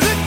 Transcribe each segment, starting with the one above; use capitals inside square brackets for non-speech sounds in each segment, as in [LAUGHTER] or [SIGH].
Now,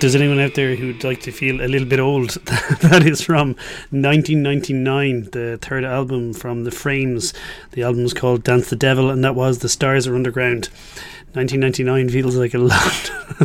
if there's anyone out there who'd like to feel a little bit old, [LAUGHS] that is from 1999, the third album from The Frames. The album is called Dance the Devil, and that was The Stars Are Underground. 1999 feels like a [LAUGHS] long,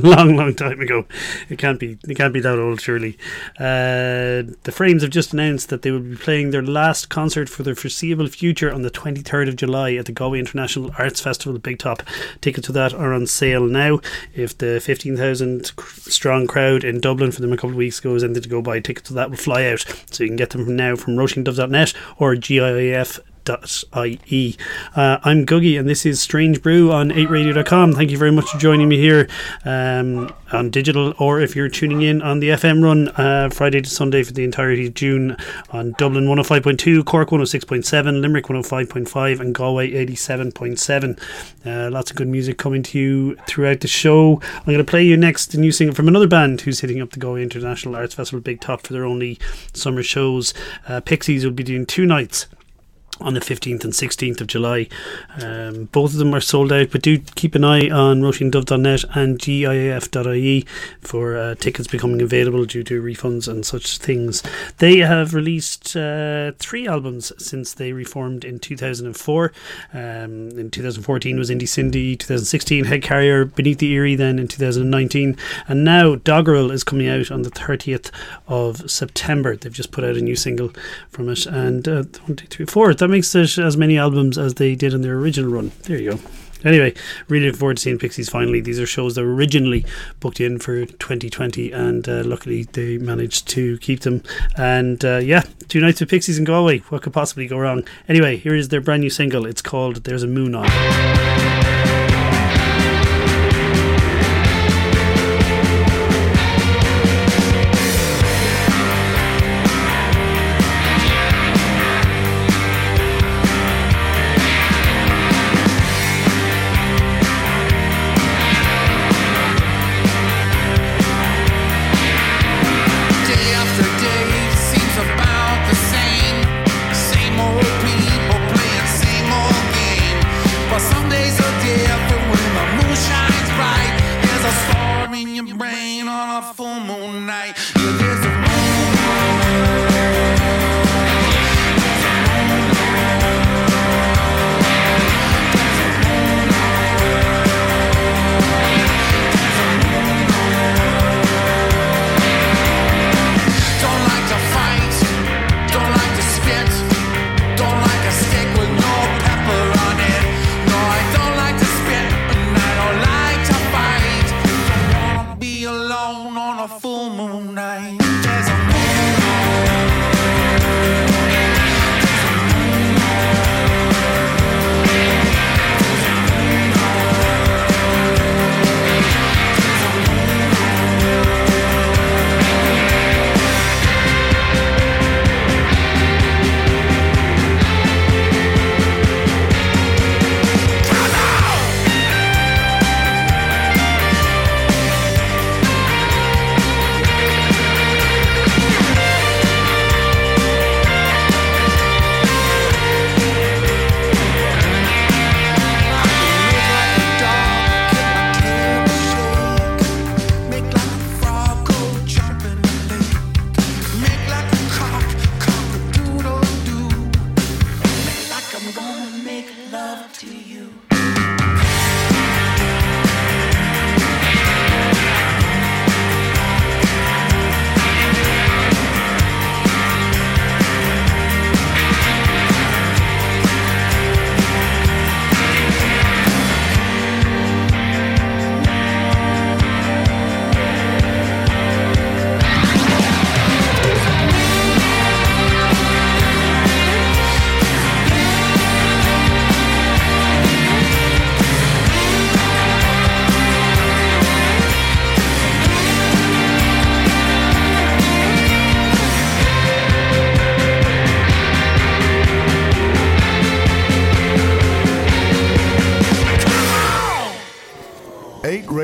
long, long time ago. It can't be. It can't be that old, surely. Uh, the Frames have just announced that they will be playing their last concert for the foreseeable future on the 23rd of July at the Galway International Arts Festival, Big Top. Tickets to that are on sale now. If the 15,000 strong crowd in Dublin for them a couple of weeks ago is anything to go by, tickets to that will fly out. So you can get them now from roisindubh.net or GIF ie. Uh, I'm Googie, and this is Strange Brew on 8radio.com. Thank you very much for joining me here um, on digital, or if you're tuning in on the FM run uh, Friday to Sunday for the entirety of June on Dublin 105.2, Cork 106.7, Limerick 105.5, and Galway 87.7. Uh, lots of good music coming to you throughout the show. I'm going to play you next a new single from another band who's hitting up the Galway International Arts Festival Big Top for their only summer shows. Uh, Pixies will be doing two nights on the 15th and 16th of July. Um, both of them are sold out, but do keep an eye on roisindubh.net and GIF.ie for uh, tickets becoming available due to refunds and such things. They have released uh, three albums since they reformed in 2004. Um, in 2014 was Indie Cindy, 2016 Head Carrier, Beneath the Eyrie, then in 2019. And now Doggerel is coming out on the 30th of September. They've just put out a new single from it. And uh, one, two, three, four that makes it as many albums as they did in their original run. There you go. Anyway, really looking forward to seeing Pixies finally. These are shows that were originally booked in for 2020, and uh, luckily they managed to keep them. And uh, yeah, two nights with Pixies in Galway. What could possibly go wrong? Anyway, here is their brand new single. It's called There's a Moon On.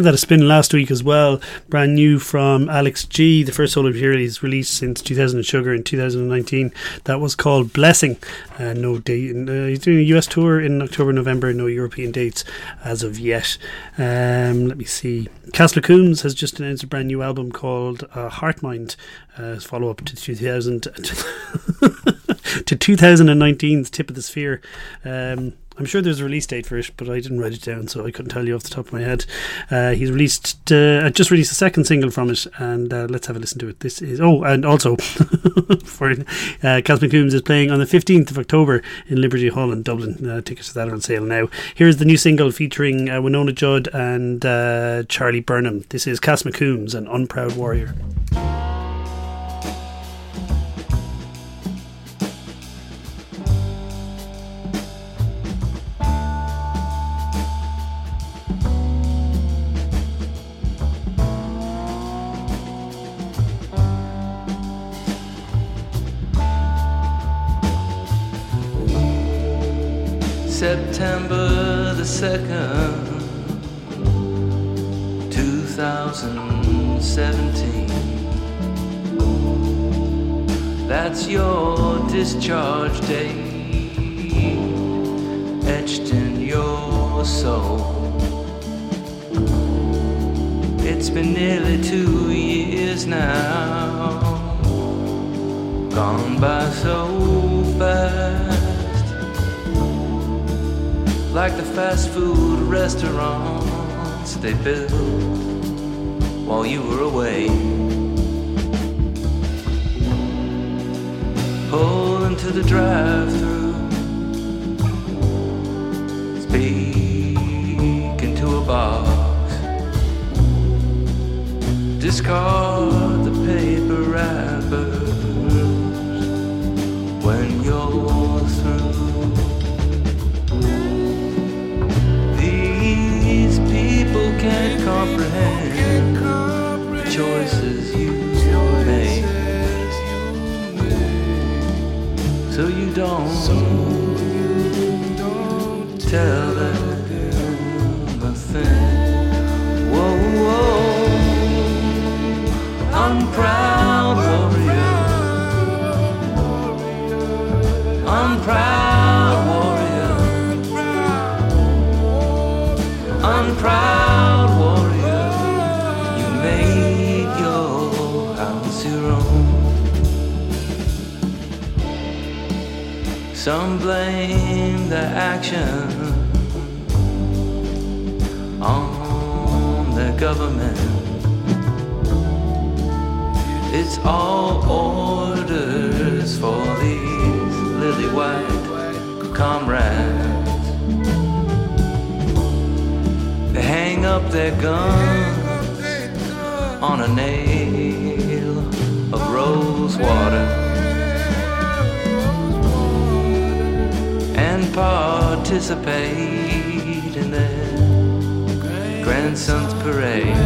Give that a spin last week as well. Brand new from Alex G, the first solo he's released since 2000 Sugar in 2019. That was called Blessing. Uh, no date. Uh, he's doing a US tour in October, November. No European dates as of yet. Um, let me see. Cass McCombs has just announced a brand new album called uh, Heartmind, uh, follow up to 2000 [LAUGHS] to 2019's Tip of the Sphere. Um, I'm sure there's a release date for it, but I didn't write it down, so I couldn't tell you off the top of my head. Uh, he's released, uh, just released a second single from it, and uh, let's have a listen to it. This is oh, and also [LAUGHS] for uh, McCombs is playing on the 15th of October in Liberty Hall in Dublin. Uh, tickets to that are on sale now. Here's the new single featuring uh, Wynonna Judd and uh, Charlie Burnham. This is Cass McCombs, an unproud warrior. 2017. That's your discharge date, etched in your soul. It's been nearly two years now, gone by so fast like the fast food restaurants they built while you were away. Pull into the drive-through, speak into a box, discard the paper wrappers when you're through. These people can't comprehend choices you make. So you don't tell them Some blame the action on the government. It's all orders for these lily white comrades. They hang up their guns on a nail of rose water. Participate in their grandson's parade.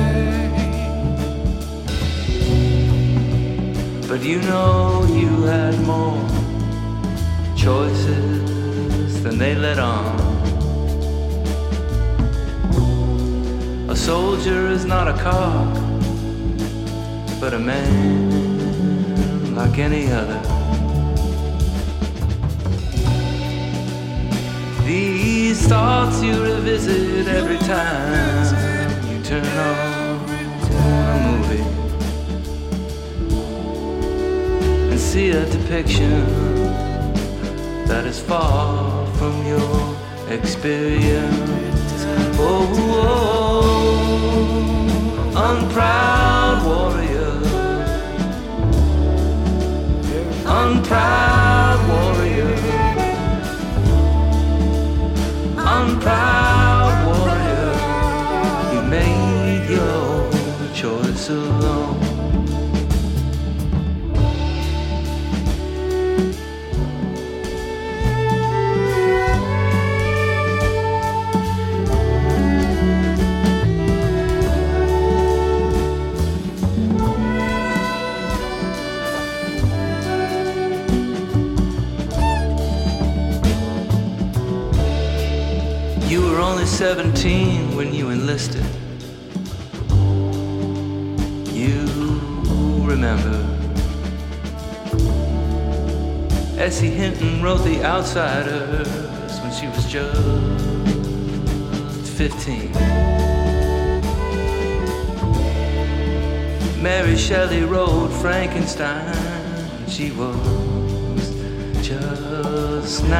But you know you had more choices than they let on. A soldier is not a cock, but a man like any other. These thoughts you revisit every time you turn on a movie and see a depiction that is far from your experience. Oh, oh, oh. unproud S.E. Hinton wrote The Outsiders when she was just 15. Mary Shelley wrote Frankenstein when she was just 19.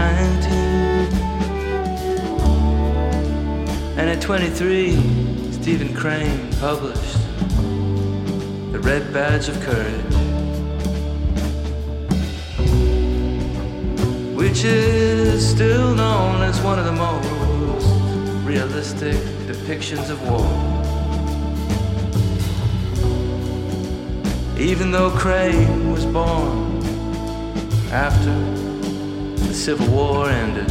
And at 23, Stephen Crane published The Red Badge of Courage. Which is still known as one of the most realistic depictions of war. Even though Crane was born after the Civil War ended,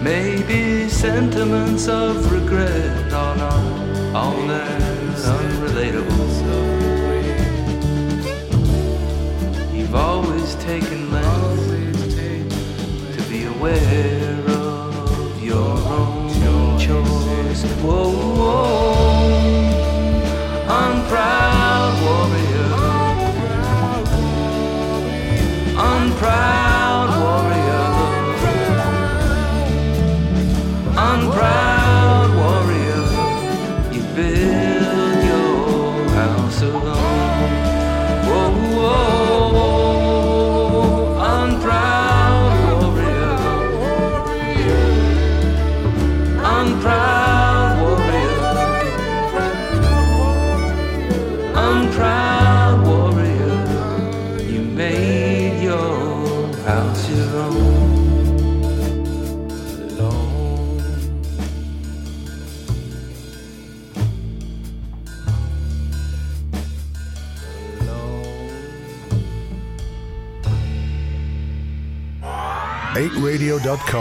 maybe sentiments of regret are not all that unrelatable. taken to be aware.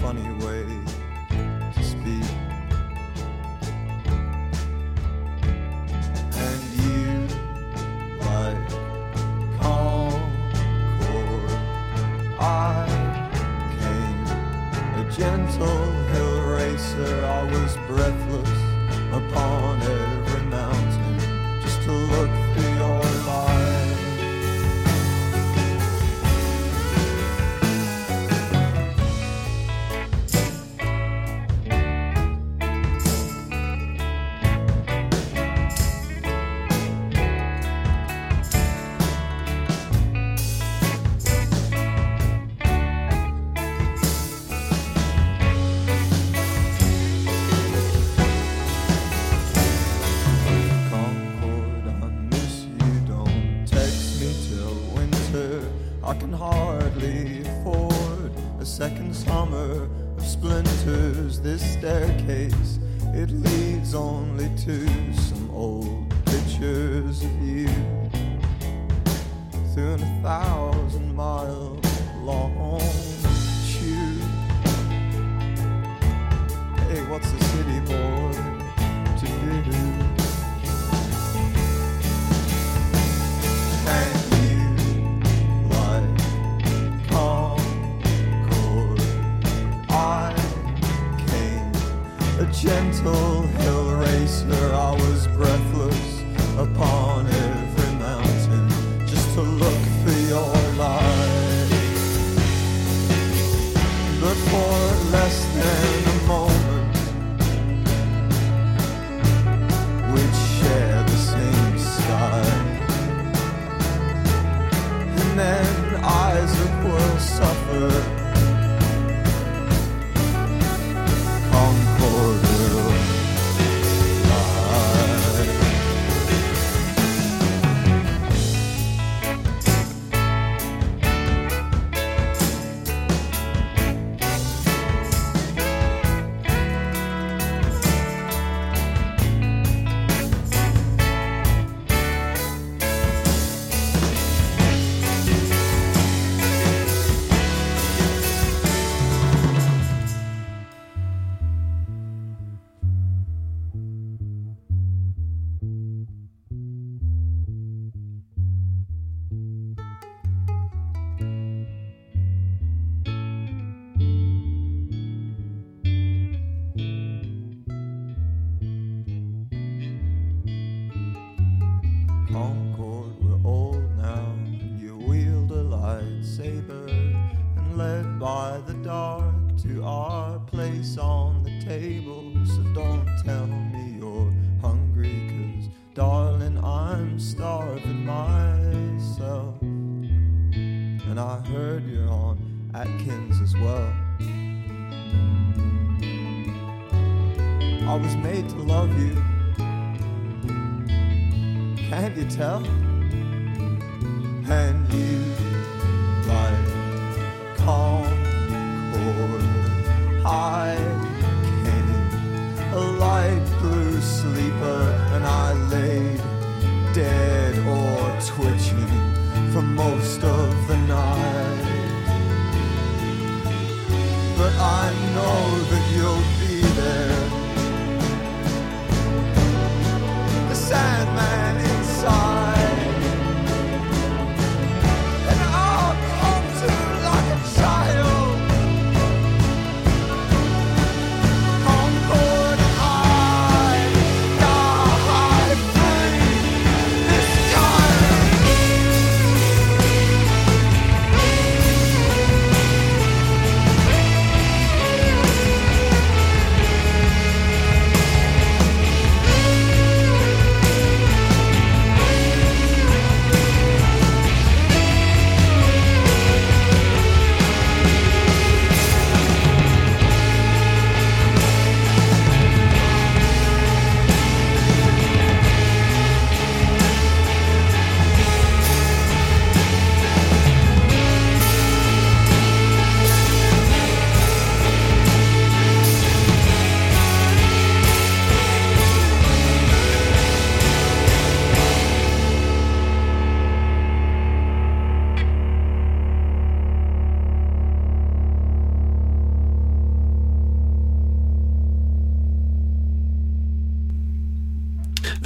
funny way.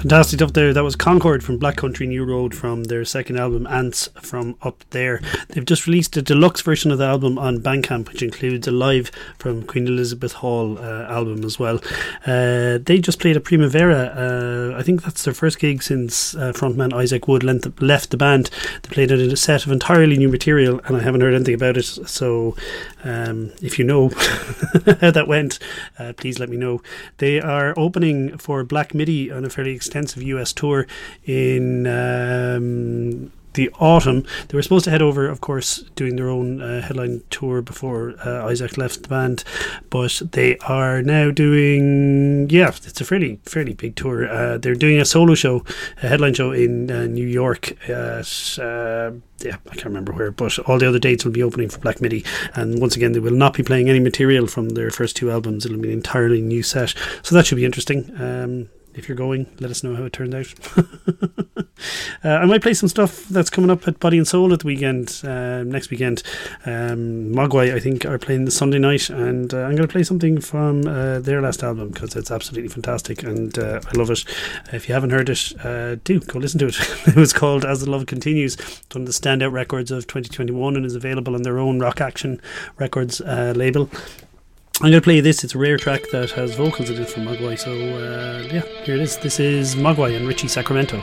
Fantastic stuff there. That was Concorde from Black Country New Road from their second album, Ants from Up There. They've just released a deluxe version of the album on Bandcamp, which includes a live from Queen Elizabeth Hall uh, album as well. Uh, they just played a Primavera. Uh, I think that's their first gig since uh, frontman Isaac Wood left the band. They played it in a set of entirely new material, and I haven't heard anything about it. So um, if you know [LAUGHS] how that went, uh, please let me know. They are opening for Black Midi on a fairly extensive US tour in um, the autumn. They were supposed to head over, of course, doing their own uh, headline tour before uh, Isaac left the band, but they are now doing. Yeah, it's a fairly fairly big tour. Uh, they're doing a solo show, a headline show in uh, New York. At, uh, yeah, I can't remember where, but all the other dates will be opening for Black Midi. And once again, they will not be playing any material from their first two albums. It'll be an entirely new set, so that should be interesting. Um, if you're going, let us know how it turned out. [LAUGHS] uh, I might play some stuff that's coming up at Body and Soul at the weekend, uh, next weekend. Um, Mogwai, I think, are playing the Sunday night, and uh, I'm going to play something from uh, their last album because it's absolutely fantastic and uh, I love it. If you haven't heard it, uh, do go listen to it. [LAUGHS] it was called As the Love Continues. It's one of the standout records of 2021 and is available on their own Rock Action Records label. I'm going to play this. It's a rare track that has vocals in it from Mogwai. So, uh, yeah, here it is. This is Mogwai and Ritchie Sacramento.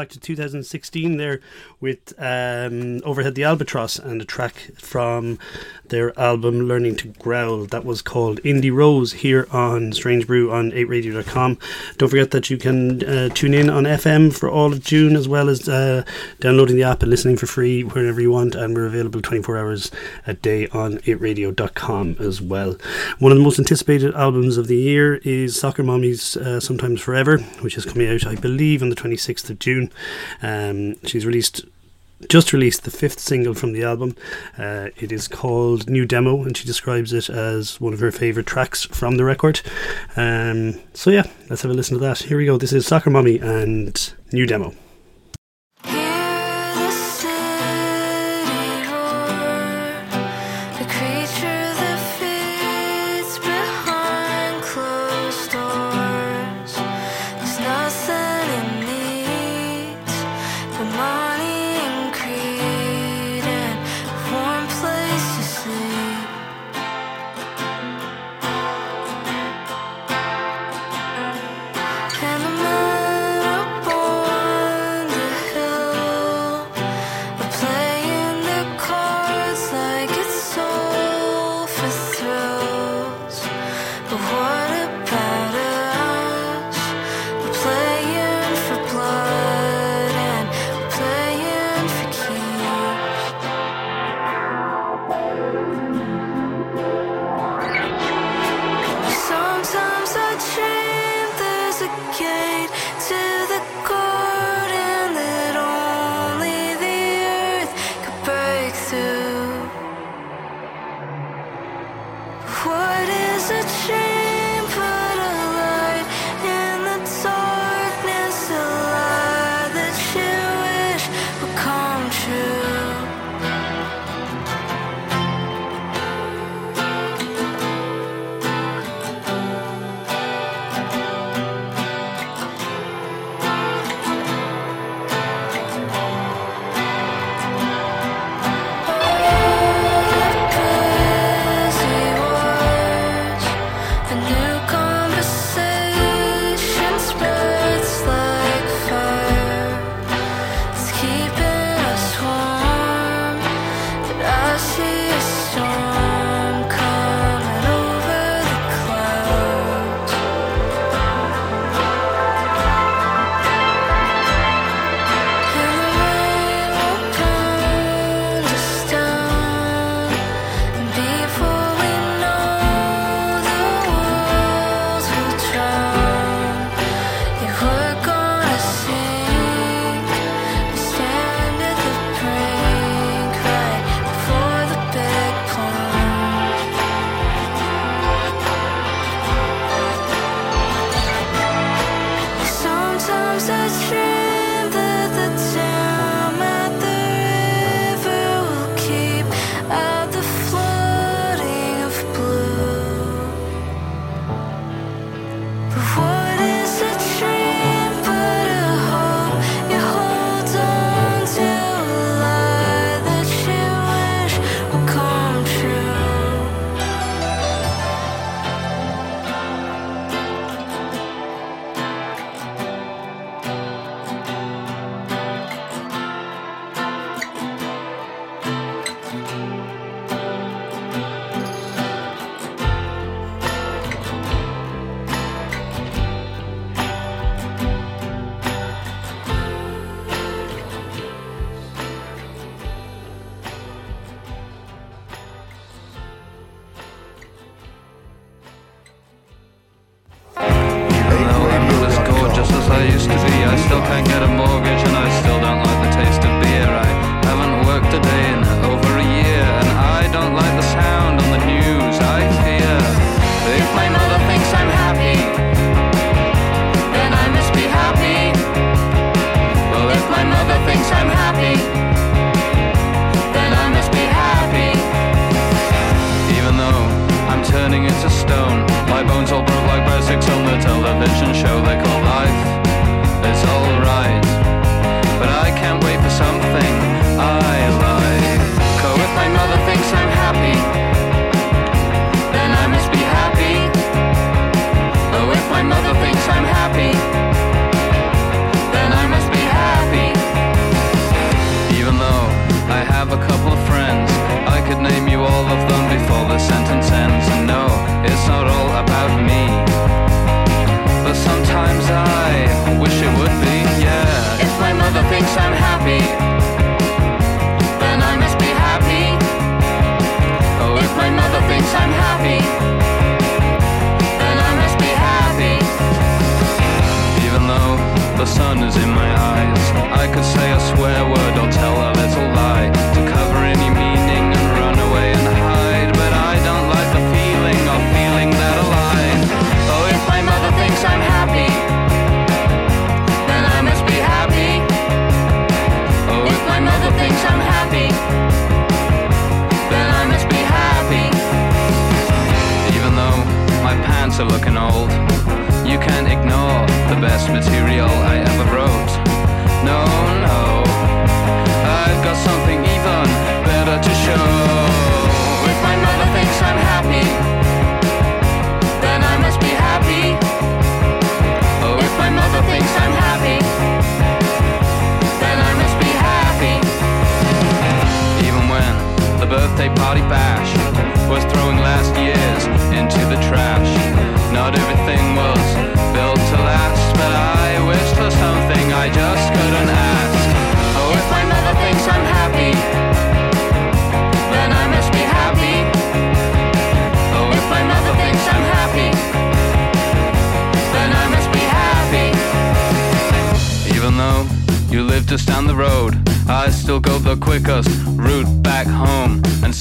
back to 2016 there with um, Overhead the Albatross and a track from their album Learning to Growl that was called Indie Rose here on Strange Brew on 8radio.com. Don't forget that you can uh, tune in on FM for all of June as well as uh, downloading the app and listening for free whenever you want and we're available 24 hours a day on 8radio.com as well. One of the most anticipated albums of the year is Soccer Mommy's uh, Sometimes Forever which is coming out I believe on the 26th of June. Um, she's released just released the fifth single from the album. Uh, it is called New Demo, and she describes it as one of her favourite tracks from the record. Um, so, yeah, let's have a listen to that. Here we go. This is Soccer Mommy and New Demo.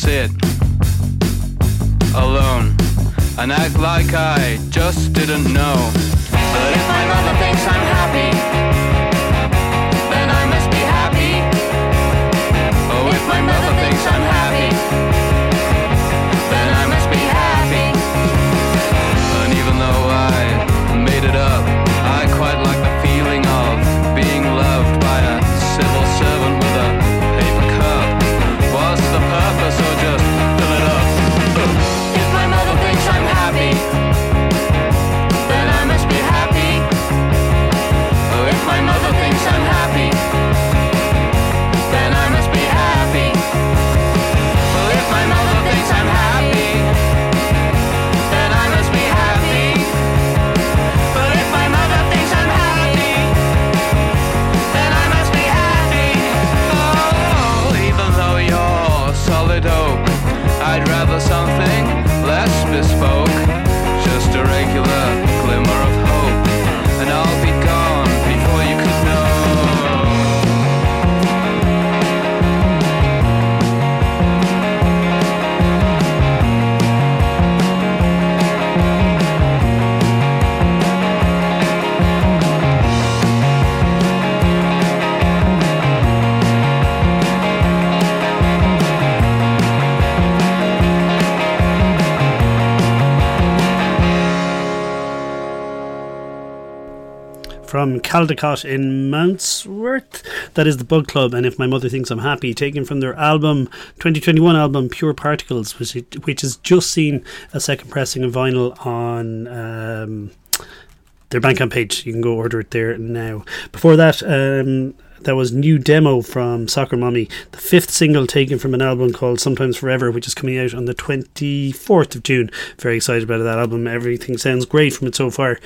Sit alone and act like I just didn't know. But if my mother thinks I'm happy, then I must be happy. Oh, if my mother thinks I'm happy, from Caldicot in Mountsworth. That is the Bug Club, and if my mother thinks I'm happy, taken from their album 2021 album Pure Particles, which which has just seen a second pressing of vinyl on. Um, their Bandcamp page. You can go order it there now. Before that, um, that was new demo from Soccer Mommy, the fifth single taken from an album called Sometimes Forever, which is coming out on the 24th of June. Very excited about that album. Everything sounds great from it so far.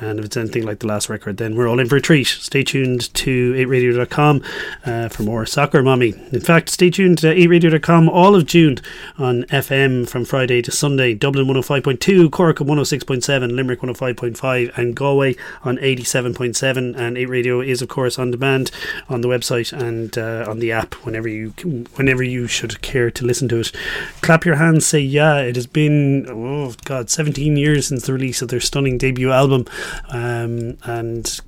And if it's anything like the last record, then we're all in for a treat. Stay tuned to 8radio.com uh, for more Soccer Mommy. In fact, stay tuned to 8radio.com all of June on FM from Friday to Sunday. Dublin 105.2, Cork on 106.7, Limerick 105.5, and Galway on 87.7. And 8 Radio is, of course, on demand on the website and uh, on the app whenever you whenever you should care to listen to it. Clap your hands, say yeah. It has been oh god, 17 years since the release of their stunning debut album, um, and.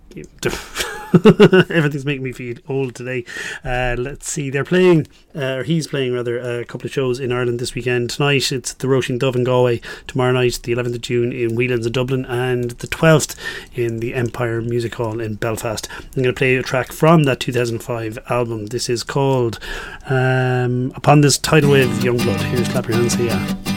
[LAUGHS] [LAUGHS] Everything's making me feel old today. Uh, let's see, they're playing, uh, or he's playing rather, a couple of shows in Ireland this weekend. Tonight it's the Roisin Dubh in Galway. Tomorrow night, the 11th of June, in Whelan's in Dublin, and the 12th in the Empire Music Hall in Belfast. I'm going to play a track from that 2005 album. This is called um, Upon This Tidal Wave of Young Blood. Here's Clap Your Hands, say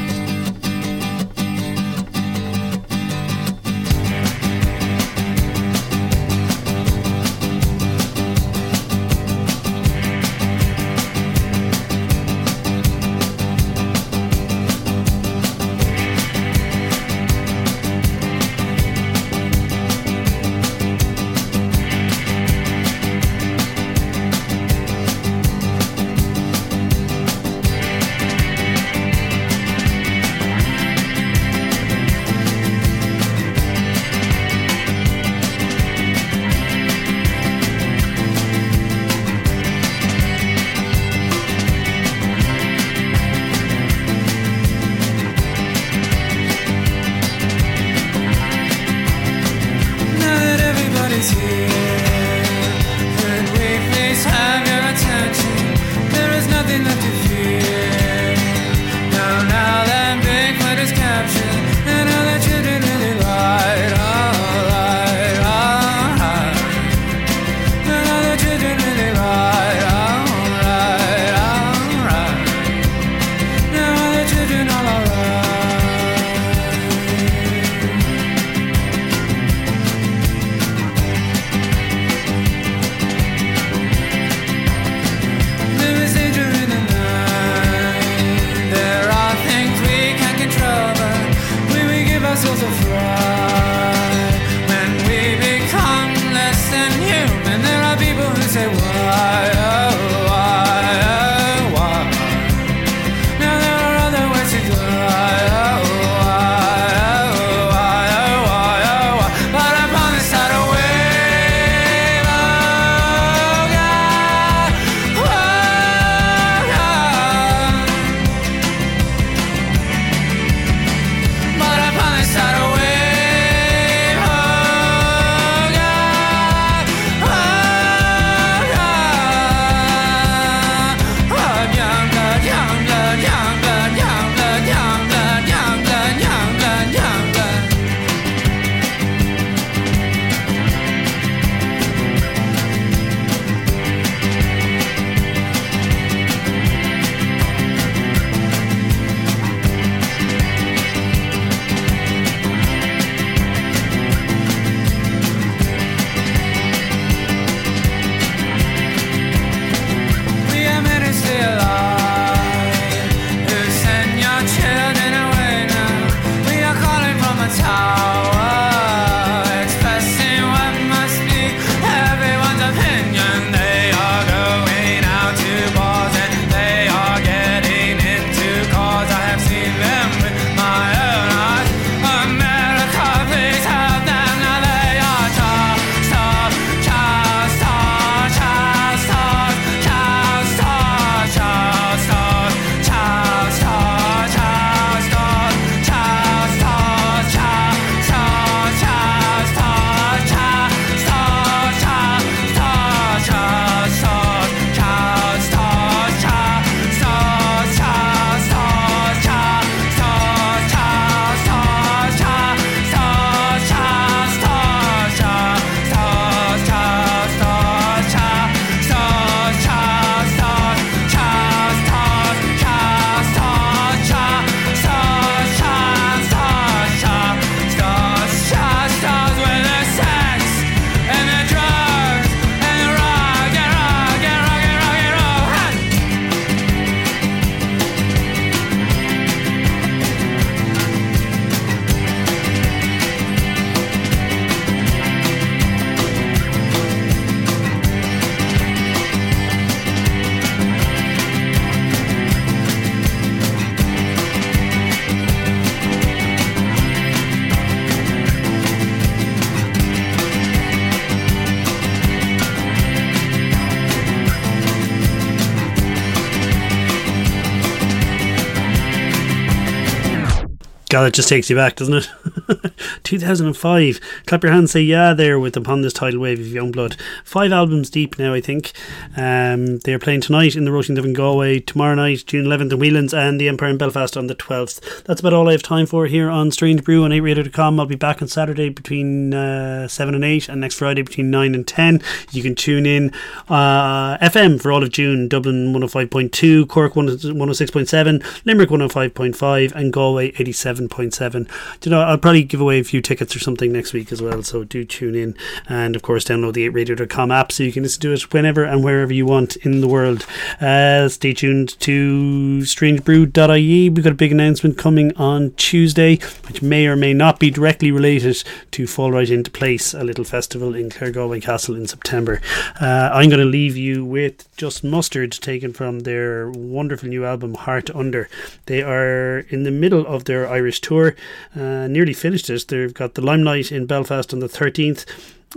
God, it just takes you back, doesn't it? [LAUGHS] 2005. Clap your hands, say yeah there with Upon This Tidal Wave of young blood. Five albums deep now, I think. Um, they are playing tonight in the Roisin In Galway, tomorrow night, June 11th in Whelan's, and the Empire in Belfast on the 12th. That's about all I have time for here on Strange Brew on 8radio.com. I'll be back on Saturday between uh, 7 and 8, and next Friday between 9 and 10. You can tune in uh, FM for all of June, Dublin 105.2, Cork 106.7, Limerick 105.5, and Galway 87. Seven point seven. You know, I'll probably give away a few tickets or something next week as well, so do tune in. And of course, download the 8radio.com app so you can listen to it whenever and wherever you want in the world. Uh, stay tuned to strangebrew.ie. We've got a big announcement coming on Tuesday, which may or may not be directly related to Fall Right Into Place, a little festival in Claregalway Castle in September. Uh, I'm going to leave you with Just Mustard, taken from their wonderful new album, Heart Under. They are in the middle of their Irish tour, uh, nearly finished it. They've got the Limelight in Belfast on the 13th.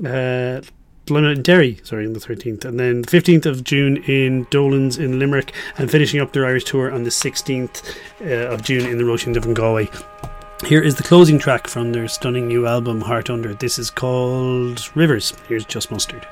Uh, in Derry, sorry, on the 13th, and then the 15th of June in Dolan's in Limerick, and finishing up their Irish tour on the 16th uh, of June in the Roisin in Galway. Here is the closing track from their stunning new album, Heart Under. This is called Rivers. Here's Just Mustard.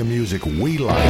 The music we like.